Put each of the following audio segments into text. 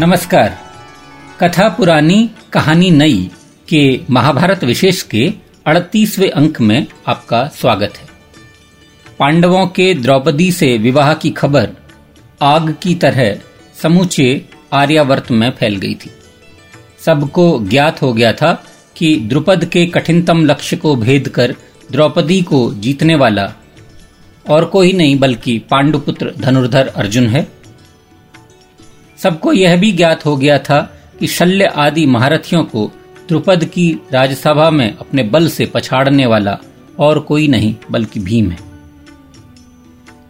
नमस्कार। कथा पुरानी, कहानी नई के महाभारत विशेष के अड़तीसवें अंक में आपका स्वागत है। पांडवों के द्रौपदी से विवाह की खबर आग की तरह समूचे आर्यावर्त में फैल गई थी। सबको ज्ञात हो गया था कि द्रुपद के कठिनतम लक्ष्य को भेद कर द्रौपदी को जीतने वाला और कोई नहीं, बल्कि पांडुपुत्र धनुर्धर अर्जुन है। सबको यह भी ज्ञात हो गया था कि शल्य आदि महारथियों को द्रुपद की राजसभा में अपने बल से पछाड़ने वाला और कोई नहीं, बल्कि भीम है।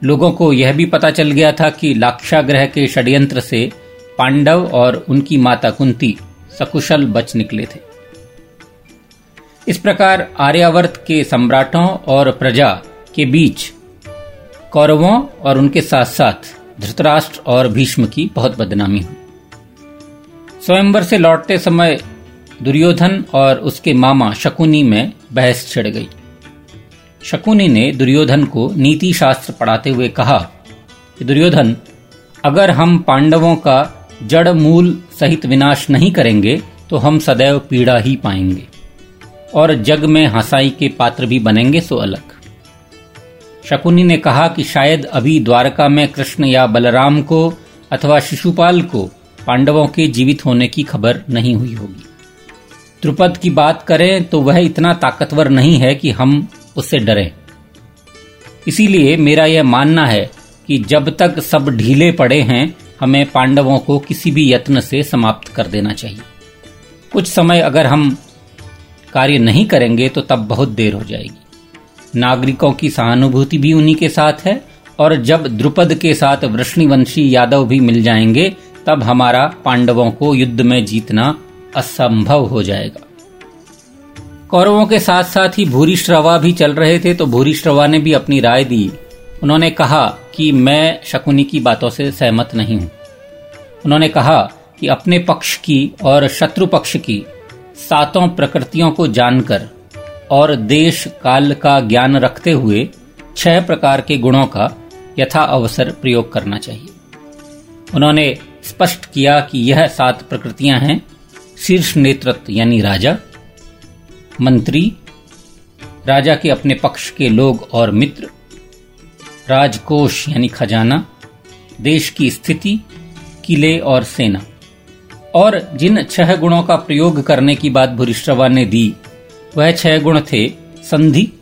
लोगों को यह भी पता चल गया था कि लाक्षाग्रह के षड्यंत्र से पांडव और उनकी माता कुंती सकुशल बच निकले थे। इस प्रकार आर्यावर्त के सम्राटों और प्रजा के बीच कौरवों और उनके साथ साथ धृतराष्ट्र और भीष्म की बहुत बदनामी हुई। स्वयंवर से लौटते समय दुर्योधन और उसके मामा शकुनी में बहस छिड़ गई। शकुनी ने दुर्योधन को नीति शास्त्र पढ़ाते हुए कहा कि दुर्योधन, अगर हम पांडवों का जड़ मूल सहित विनाश नहीं करेंगे तो हम सदैव पीड़ा ही पाएँगे। और जग में हंसाई के पात्र भी बनेंगे, सो अलग। शकुनी ने कहा कि शायद अभी द्वारका में कृष्ण या बलराम को अथवा शिशुपाल को पांडवों के जीवित होने की खबर नहीं हुई होगी। द्रुपद की बात करें तो वह इतना ताकतवर नहीं है कि हम उससे डरें। इसीलिए मेरा यह मानना है कि जब तक सब ढीले पड़े हैं, हमें पांडवों को किसी भी यत्न से समाप्त कर देना चाहिए। कुछ समय अगर हम कार्य नहीं करेंगे तो तब बहुत देर हो जाएगी। नागरिकों की सहानुभूति भी उन्हीं के साथ है, और जब द्रुपद के साथ वृष्णिवंशी यादव भी मिल जाएँगे, तब हमारा पांडवों को युद्ध में जीतना असंभव हो जाएगा। कौरवों के साथ साथ ही भूरिश्रवा भी चल रहे थे तो भूरिश्रवा ने भी अपनी राय दी। उन्होंने कहा कि मैं शकुनी की बातों से सहमत नहीं हूँ। उन्होंने कहा कि अपने पक्ष की और शत्रु पक्ष की सातों प्रकृतियों को जानकर और देश काल का ज्ञान रखते हुए छह प्रकार के गुणों का यथा अवसर प्रयोग करना चाहिए। उन्होंने स्पष्ट किया कि यह सात प्रकृतियाँ हैं, शीर्ष नेतृत्व यानी राजा, मंत्री, राजा के अपने पक्ष के लोग और मित्र, राजकोष यानी खजाना, देश की स्थिति, किले और सेना। और जिन छह गुणों का प्रयोग करने की बात भूरिश्रवा ने दी वह छह गुण थे, संधि,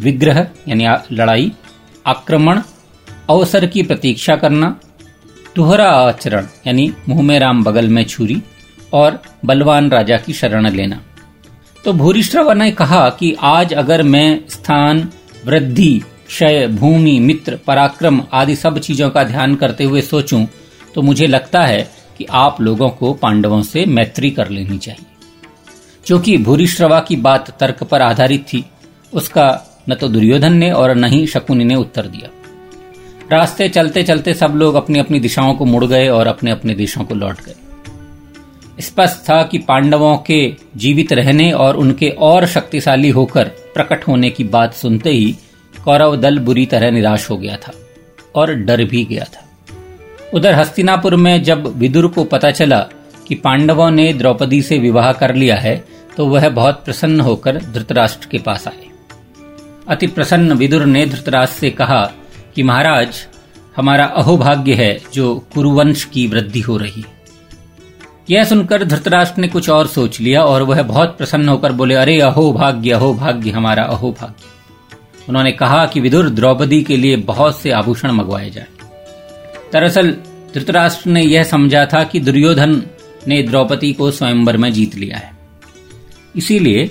विग्रह, यानी लड़ाई, आक्रमण, अवसर की प्रतीक्षा करना, तुहरा आचरण, यानी मुँह में राम, बगल में छुरी, और बलवान राजा की शरण लेना। तो भूरिश्रव ने कहा कि आज अगर मैं स्थान, वृद्धि, क्षय, भूमि, मित्र, पराक्रम आदि सब चीज़ों का ध्यान करते हुए सोचूं तो मुझे लगता है कि आप लोगों को पांडवों से मैत्री कर लेनी चाहिए। क्योंकि भूरिश्रवा की बात तर्क पर आधारित थी, उसका न तो दुर्योधन ने और न ही शकुनी ने उत्तर दिया। रास्ते चलते चलते सब लोग अपनी अपनी दिशाओं को मुड़ गए और अपने अपने देशों को लौट गए। स्पष्ट था कि पांडवों के जीवित रहने और उनके और शक्तिशाली होकर प्रकट होने की बात सुनते ही कौरव दल बुरी तरह निराश हो गया था और डर भी गया था। उधर हस्तिनापुर में जब विदुर को पता चला कि पांडवों ने द्रौपदी से विवाह कर लिया है तो वह बहुत प्रसन्न होकर धृतराष्ट्र के पास आए। अति प्रसन्न विदुर ने धृतराष्ट्र से कहा कि महाराज, हमारा अहोभाग्य है जो कुरुवंश की वृद्धि हो रही। यह सुनकर धृतराष्ट्र ने कुछ और सोच लिया और वह बहुत प्रसन्न होकर बोले, अरे अहो भाग्य अहो भाग्य हमारा अहो भाग्य उन्होंने कहा कि विदुर, द्रौपदी के लिए बहुत से आभूषण मंगवाए जाए। दरअसल, धृतराष्ट्र ने यह समझा था कि दुर्योधन ने द्रौपदी को स्वयंवर में जीत लिया है। इसीलिए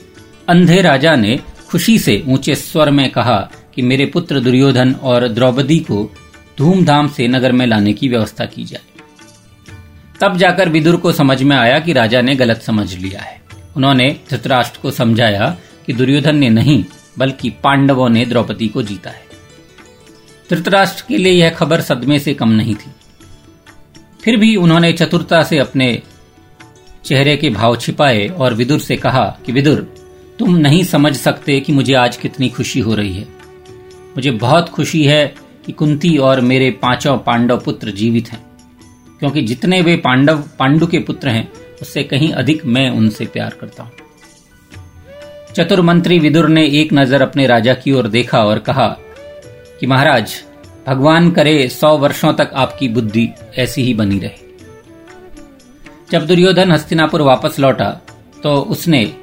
अंधे राजा ने खुशी से ऊँचे स्वर में कहा कि मेरे पुत्र दुर्योधन और द्रौपदी को धूमधाम से नगर में लाने की व्यवस्था की जाए। तब जाकर विदुर को समझ में आया कि राजा ने गलत समझ लिया है। उन्होंने धृतराष्ट्र को समझाया कि दुर्योधन ने नहीं, बल्कि पांडवों ने द्रौपदी को जीता है। धृतराष्ट्र के लिए यह खबर सदमे से कम नहीं थी। फिर भी उन्होंने चतुरता से अपने चेहरे के भाव छिपाए और विदुर से कहा कि विदुर, तुम नहीं समझ सकते कि मुझे आज कितनी खुशी हो रही है। मुझे बहुत खुशी है कि कुंती और मेरे पाँचों पांडव पुत्र जीवित हैं, क्योंकि जितने वे पांडव, पांडु के पुत्र हैं, उससे कहीं अधिक मैं उनसे प्यार करता हूँ। चतुर मंत्री विदुर ने एक नज़र अपने राजा की ओर देखा और कहा कि महाराज, भगवान करे सौ वर्षों तक आपकी बुद्धि ऐसी ही बनी रहे। जब दुर्योधन हस्तिनापुर वापस लौटा तो उसने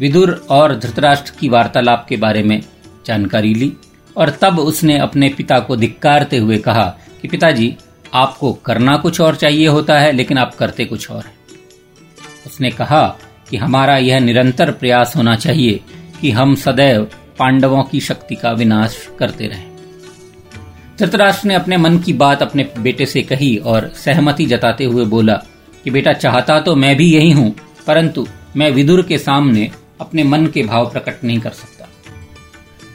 विदुर और धृतराष्ट्र की वार्तालाप के बारे में जानकारी ली और तब उसने अपने पिता को धिक्कारते हुए कहा कि पिताजी, आपको करना कुछ और चाहिए होता है, लेकिन आप करते कुछ और है। उसने कहा कि हमारा यह निरंतर प्रयास होना चाहिए कि हम सदैव पांडवों की शक्ति का विनाश करते रहें। धृतराष्ट्र ने अपने मन की बात अपने बेटे से कही और सहमति जताते हुए बोला कि बेटा चाहता तो मैं भी यही हूँ, परंतु मैं विदुर के सामने अपने मन के भाव प्रकट नहीं कर सकता।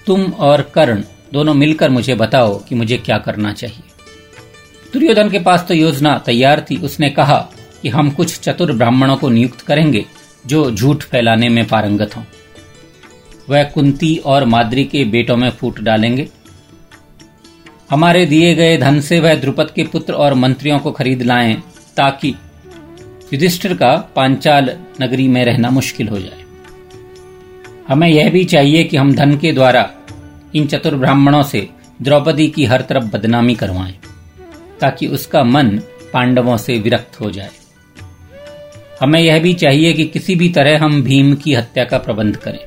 तुम और कर्ण दोनों मिलकर मुझे बताओ कि मुझे क्या करना चाहिए। दुर्योधन के पास तो योजना तैयार थी। उसने कहा कि हम कुछ चतुर ब्राह्मणों को नियुक्त करेंगे जो झूठ फैलाने में पारंगत हों। वह कुंती और माद्री के बेटों में फूट डालेंगे। हमारे दिए गए धन से वह द्रुपद के पुत्र और मंत्रियों को खरीद लाएँ ताकि युधिष्ठिर का पांचाल नगरी में रहना मुश्किल हो जाए। हमें यह भी चाहिए कि हम धन के द्वारा इन चतुर ब्राह्मणों से द्रौपदी की हर तरफ़ बदनामी करवाएँ, ताकि उसका मन पांडवों से विरक्त हो जाए। हमें यह भी चाहिए कि किसी भी तरह हम भीम की हत्या का प्रबंध करें,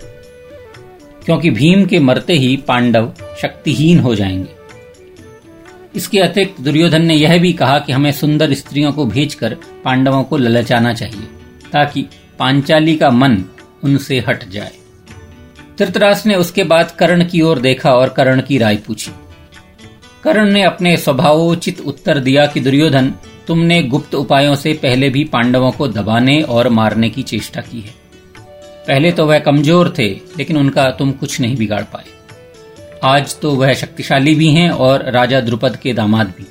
क्योंकि भीम के मरते ही पांडव शक्तिहीन हो जाएँगे। इसके अतिरिक्त दुर्योधन ने यह भी कहा कि हमें सुंदर स्त्रियों को भेजकर पांडवों को ललचाना चाहिए, ताकि पांचाली का मन उनसे हट जाए। धृतराष्ट्र ने उसके बाद कर्ण की ओर देखा और कर्ण की राय पूछी। कर्ण ने अपने स्वभावोचित उत्तर दिया कि दुर्योधन, तुमने गुप्त उपायों से पहले भी पांडवों को दबाने और मारने की चेष्टा की है। पहले तो वह कमज़ोर थे, लेकिन उनका तुम कुछ नहीं बिगाड़ पाए। आज तो वह शक्तिशाली भी हैं और राजा द्रुपद के दामाद भी।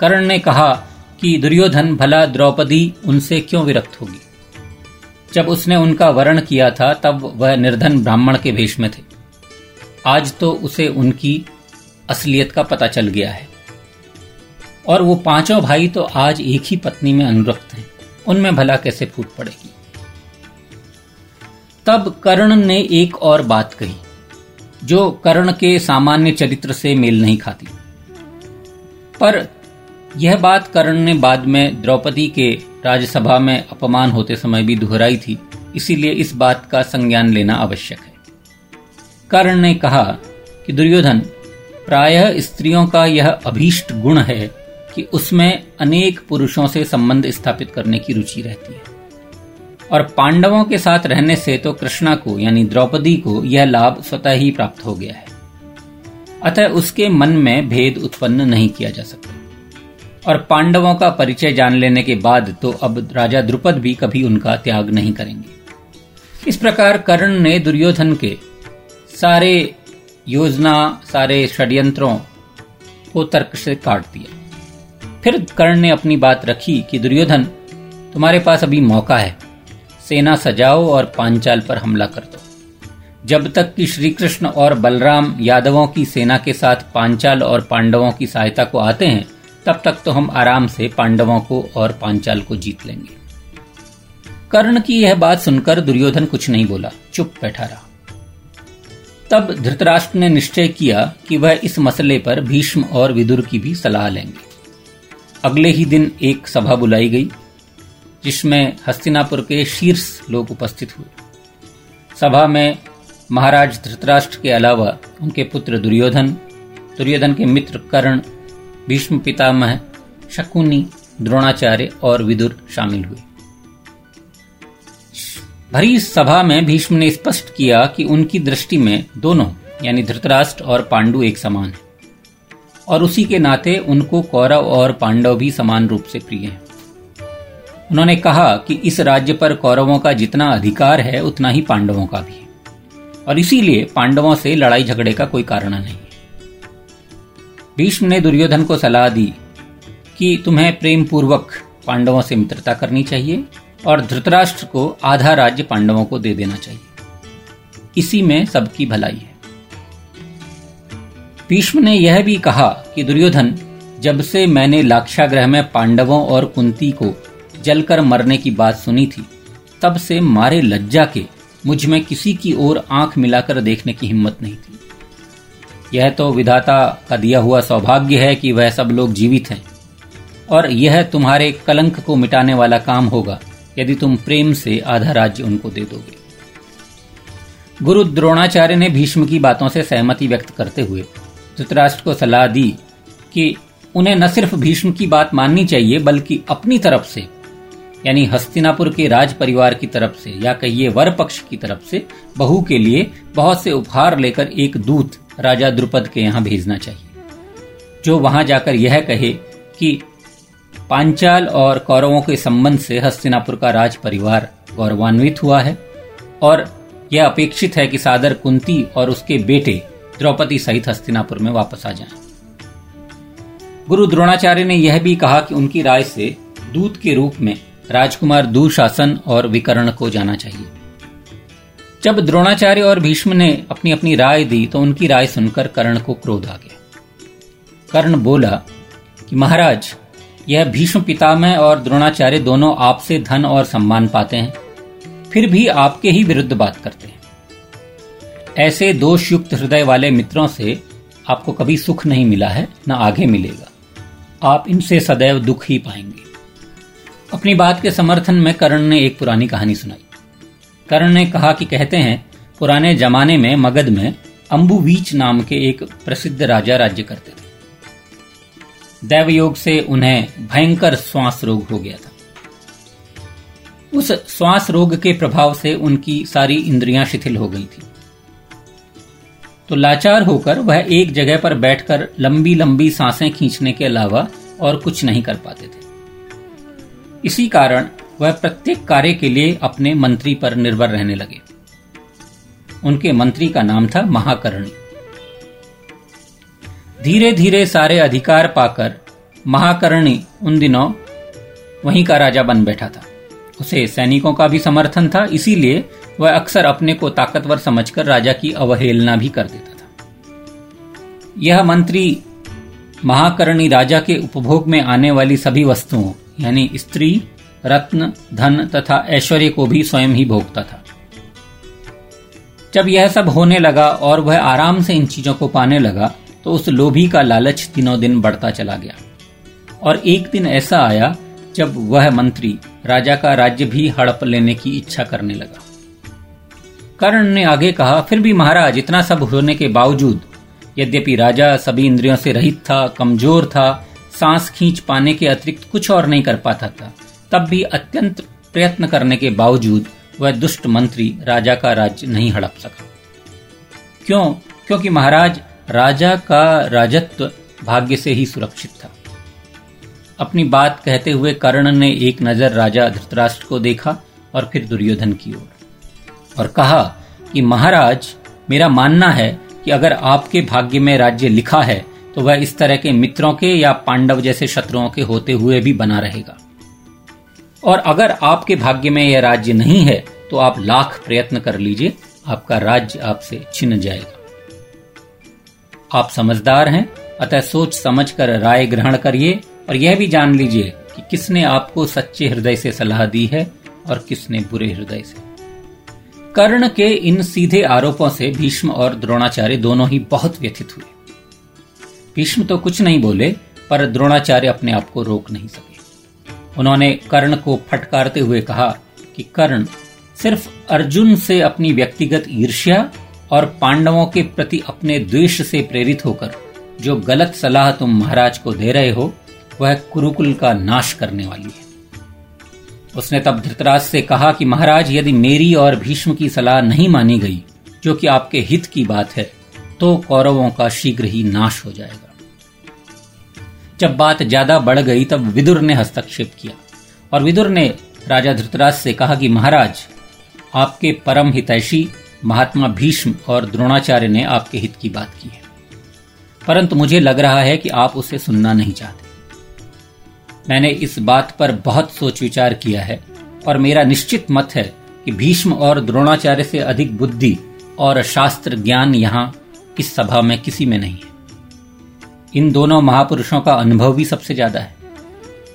कर्ण ने कहा कि दुर्योधन भला द्रौपदी उनसे क्यों विरक्त होगी? जब उसने उनका वर्ण किया था, तब वह निर्धन ब्राह्मण के भेष में थे। आज तो उसे उनकी असलियत का पता चल गया है। और वो पाँचों भाई तो आज एक ही पत्नी में अनुरक्त हैं। उनमें भला कैसे फूट पड़ेगी? तब कर्ण ने एक और बात कही। जो कर्ण के सामान्य चरित्र से मेल नहीं खाती। पर यह बात कर्ण ने बाद में द्रौपदी के राज्यसभा में अपमान होते समय भी दोहराई थी, इसीलिए इस बात का संज्ञान लेना आवश्यक है। कर्ण ने कहा कि दुर्योधन, प्रायः स्त्रियों का यह अभीष्ट गुण है कि उसमें अनेक पुरुषों से संबंध स्थापित करने की रुचि रहती है। और पांडवों के साथ रहने से तो कृष्णा को, यानी द्रौपदी को, यह लाभ स्वतः ही प्राप्त हो गया है। अतः उसके मन में भेद उत्पन्न नहीं किया जा सकता। और पांडवों का परिचय जान लेने के बाद तो अब राजा द्रुपद भी कभी उनका त्याग नहीं करेंगे। इस प्रकार कर्ण ने दुर्योधन के सारे योजना, सारे षड्यंत्रों को तर्क से काट दिया। फिर कर्ण ने अपनी बात रखी कि, दुर्योधन, तुम्हारे पास अभी मौका है। सेना सजाओ और पांचाल पर हमला कर दो। जब तक कि श्री कृष्ण और बलराम यादवों की सेना के साथ पांचाल और पांडवों की सहायता को आते हैं, तब तक तो हम आराम से पांडवों को और पांचाल को जीत लेंगे। कर्ण की यह बात सुनकर दुर्योधन कुछ नहीं बोला, चुप बैठा रहा। तब धृतराष्ट्र ने निश्चय किया कि वह इस मसले पर भीष्म और विदुर की भी सलाह लेंगे। अगले ही दिन एक सभा बुलाई गई। जिसमें हस्तिनापुर के शीर्ष लोग उपस्थित हुए। सभा में महाराज धृतराष्ट्र के अलावा उनके पुत्र दुर्योधन दुर्योधन के मित्र कर्ण, भीष्म पितामह, शकुनी, द्रोणाचार्य और विदुर शामिल हुए। भरी सभा में भीष्म ने स्पष्ट किया कि उनकी दृष्टि में दोनों, यानी धृतराष्ट्र और पांडु एक समान है, और उसी के नाते उनको कौरव और पांडव भी समान रूप से प्रिय हैं। उन्होंने कहा कि इस राज्य पर कौरवों का जितना अधिकार है, उतना ही पांडवों का भी और इसीलिए पांडवों से लड़ाई झगड़े का कोई कारण नहीं भीष्म ने दुर्योधन को सलाह दी कि तुम्हें प्रेम पूर्वक पांडवों से मित्रता करनी चाहिए और धृतराष्ट्र को आधा राज्य पांडवों को दे देना चाहिए। इसी में सबकी भलाई है। भीष्म ने यह भी कहा कि दुर्योधन, जब से मैंने लाक्षाग्रह में पांडवों और कुंती को जलकर मरने की बात सुनी थी। तब से मारे लज्जा के मुझमें किसी की ओर आँख मिलाकर देखने की हिम्मत नहीं थी। यह तो विधाता का दिया हुआ सौभाग्य है कि वह सब लोग जीवित हैं। और यह तुम्हारे कलंक को मिटाने वाला काम होगा, यदि तुम प्रेम से आधा राज्य उनको दे दोगे। गुरु द्रोणाचार्य ने भीष्म की बातों से सहमति व्यक्त करते हुए धृतराष्ट्र को सलाह दी कि उन्हें न सिर्फ़ भीष्म की बात माननी चाहिए, बल्कि अपनी तरफ़ से यानी हस्तिनापुर के राज परिवार की तरफ़ से, या कहिए वर पक्ष की तरफ़ से, बहू के लिए बहुत से उपहार लेकर एक दूत राजा द्रुपद के यहाँ भेजना चाहिए जो वहाँ जाकर यह कहे कि पांचाल और कौरवों के संबंध से हस्तिनापुर का राज परिवार गौरवान्वित हुआ है और यह अपेक्षित है कि सादर कुंती और उसके बेटे द्रौपदी सहित हस्तिनापुर में वापस आ जाएँ। गुरु द्रोणाचार्य ने यह भी कहा कि उनकी राय से दूत के रूप में राजकुमार दुशासन और विकर्ण को जाना चाहिए। जब द्रोणाचार्य और भीष्म ने अपनी अपनी राय दी तो उनकी राय सुनकर कर्ण को क्रोध आ गया। कर्ण बोला कि, महाराज, यह भीष्म पितामह और द्रोणाचार्य दोनों आपसे धन और सम्मान पाते हैं, फिर भी आपके ही विरुद्ध बात करते हैं। ऐसे दोषयुक्त हृदय वाले मित्रों से आपको कभी सुख नहीं मिला है, न आगे मिलेगा। आप इनसे सदैव दुख ही पाएँगे। अपनी बात के समर्थन में कर्ण ने एक पुरानी कहानी सुनाई। कर्ण ने कहा कि कहते हैं, पुराने जमाने में मगध में अंबुवीच नाम के एक प्रसिद्ध राजा राज्य करते थे। दैवयोग से उन्हें भयंकर श्वास रोग हो गया था। उस श्वास रोग के प्रभाव से उनकी सारी इंद्रियाँ शिथिल हो गई थी। तो लाचार होकर वह एक जगह पर बैठकर लंबी लंबी साँसें खींचने के अलावा और कुछ नहीं कर पाते थे। इसी कारण वह प्रत्येक कार्य के लिए अपने मंत्री पर निर्भर रहने लगे। उनके मंत्री का नाम था महाकर्णी। धीरे धीरे सारे अधिकार पाकर महाकर्णी उन दिनों वहीं का राजा बन बैठा था। उसे सैनिकों का भी समर्थन था, इसीलिए वह अक्सर अपने को ताकतवर समझकर राजा की अवहेलना भी कर देता था। यह मंत्री महाकर्णी राजा के उपभोग में आने वाली सभी वस्तुओं यानी स्त्री, रत्न, धन तथा ऐश्वर्य को भी स्वयं ही भोगता था। जब यह सब होने लगा और वह आराम से इन चीज़ों को पाने लगा तो उस लोभी का लालच दिनों दिन बढ़ता चला गया। और एक दिन ऐसा आया, जब वह मंत्री, राजा का राज्य भी हड़प लेने की इच्छा करने लगा। कर्ण ने आगे कहा, फिर भी महाराज, इतना सब होने के बावजूद, यद्यपि राजा सभी इंद्रियों से रहित था, कमज़ोर था सांस खींच पाने के अतिरिक्त कुछ और नहीं कर पाता था। तब भी अत्यंत प्रयत्न करने के बावजूद वह दुष्ट मंत्री राजा का राज्य नहीं हड़प सका। क्यों? क्योंकि महाराज राजा का राजत्व भाग्य से ही सुरक्षित था। अपनी बात कहते हुए कर्ण ने एक नज़र राजा धृतराष्ट्र को देखा और फिर दुर्योधन की ओर, और कहा कि महाराज, मेरा मानना है कि अगर आपके भाग्य में राज्य लिखा है तो वह इस तरह के मित्रों के या पांडव जैसे शत्रुओं के होते हुए भी बना रहेगा। और अगर आपके भाग्य में यह राज्य नहीं है तो आप लाख प्रयत्न कर लीजिए, आपका राज्य आपसे छिन जाएगा। आप समझदार हैं, अतः सोच समझ कर राय ग्रहण करिए और यह भी जान लीजिए कि किसने आपको सच्चे हृदय से सलाह दी है और किसने बुरे हृदय से। कर्ण के इन सीधे आरोपों से भीष्म और द्रोणाचार्य दोनों ही बहुत व्यथित हुए। भीष्म तो कुछ नहीं बोले, पर द्रोणाचार्य अपने आप को रोक नहीं सके। उन्होंने कर्ण को फटकारते हुए कहा कि कर्ण, सिर्फ़ अर्जुन से अपनी व्यक्तिगत ईर्ष्या और पांडवों के प्रति अपने द्वेष से प्रेरित होकर जो गलत सलाह तुम महाराज को दे रहे हो, वह कुरुकुल का नाश करने वाली है। उसने तब धृतराज से कहा कि महाराज, यदि मेरी और भीष्म की सलाह नहीं मानी गई, जो कि आपके हित की बात है तो कौरवों का शीघ्र ही नाश हो जाएगा। जब बात ज़्यादा बढ़ गई तब विदुर ने हस्तक्षेप किया और विदुर ने राजा धृतराज से कहा कि महाराज, आपके परम हितैषी महात्मा भीष्म और द्रोणाचार्य ने आपके हित की बात की है। परंतु मुझे लग रहा है कि आप उसे सुनना नहीं चाहते। मैंने इस बात पर बहुत सोच विचार किया है और मेरा निश्चित मत है कि भीष्म और द्रोणाचार्य से अधिक बुद्धि और शास्त्र ज्ञान यहाँ इस सभा में किसी में नहीं है। इन दोनों महापुरुषों का अनुभव भी सबसे ज़्यादा है।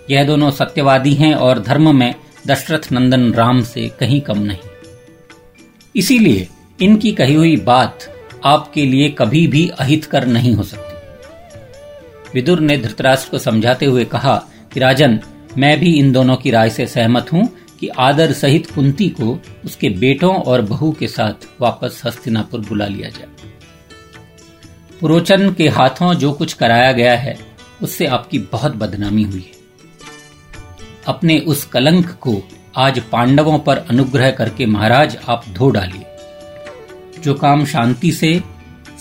यह दोनों सत्यवादी हैं और धर्म में दशरथ नंदन राम से कहीं कम नहीं। इसीलिए इनकी कही हुई बात आपके लिए कभी भी अहित कर नहीं हो सकती। विदुर ने धृतराष्ट्र को समझाते हुए कहा कि, राजन, मैं भी इन दोनों की राय से सहमत हूँ कि आदर सहित कुंती को उसके बेटों और बहू के साथ वापस हस्तिनापुर बुला लिया जाए। पुरोचन के हाथों जो कुछ कराया गया है, उससे आपकी बहुत बदनामी हुई है। अपने उस कलंक को आज पांडवों पर अनुग्रह करके महाराज आप धो डालिए। जो काम शांति से,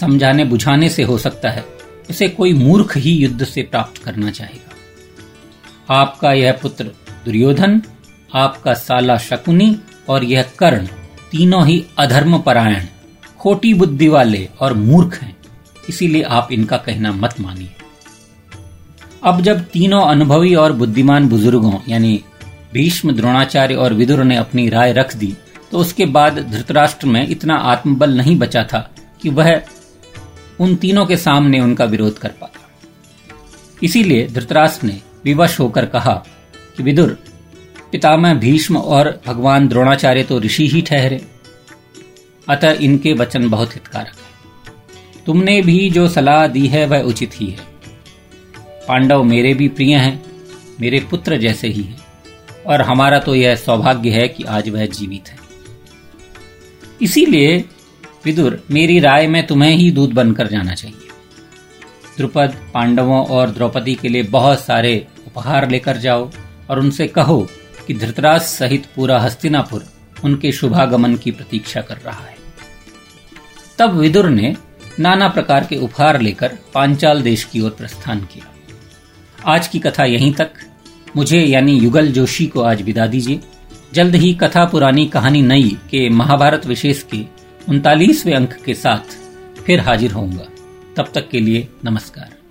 समझाने बुझाने से हो सकता है, उसे कोई मूर्ख ही युद्ध से प्राप्त करना चाहेगा। आपका यह पुत्र दुर्योधन, आपका साला शकुनी और यह कर्ण तीनों ही अधर्म परायण, खोटी बुद्धि वाले और मूर्ख हैं। इसीलिए आप इनका कहना मत मानिए। अब जब तीनों अनुभवी और बुद्धिमान बुज़ुर्गों, यानी भीष्म, द्रोणाचार्य और विदुर ने अपनी राय रख दी तो उसके बाद धृतराष्ट्र में इतना आत्मबल नहीं बचा था कि वह उन तीनों के सामने उनका विरोध कर पाता। इसीलिए धृतराष्ट्र ने विवश होकर कहा कि विदुर, पितामह भीष्म और भगवान द्रोणाचार्य तो ऋषि ही ठहरे। अतः इनके वचन बहुत हितकारक तुमने भी जो सलाह दी है, वह उचित ही है। पांडव मेरे भी प्रिय हैं, मेरे पुत्र जैसे ही हैं, और हमारा तो यह सौभाग्य है कि आज वह जीवित है। इसीलिए, विदुर, मेरी राय में तुम्हें ही दूध बनकर जाना चाहिए। द्रुपद, पांडवों और द्रौपदी के लिए बहुत सारे उपहार लेकर जाओ, और उनसे कहो कि धृतराज सहित पूरा हस्तिनापुर उनके शुभागमन की प्रतीक्षा कर रहा है। तब विदुर ने नाना प्रकार के उपहार लेकर पांचाल देश की ओर प्रस्थान किया। आज की कथा यहीं तक। मुझे यानी युगल जोशी को आज विदा दीजिए। जल्द ही कथा पुरानी कहानी नई के महाभारत विशेष के उनतालीसवें अंक के साथ फिर हाजिर होऊँगा। तब तक के लिए नमस्कार।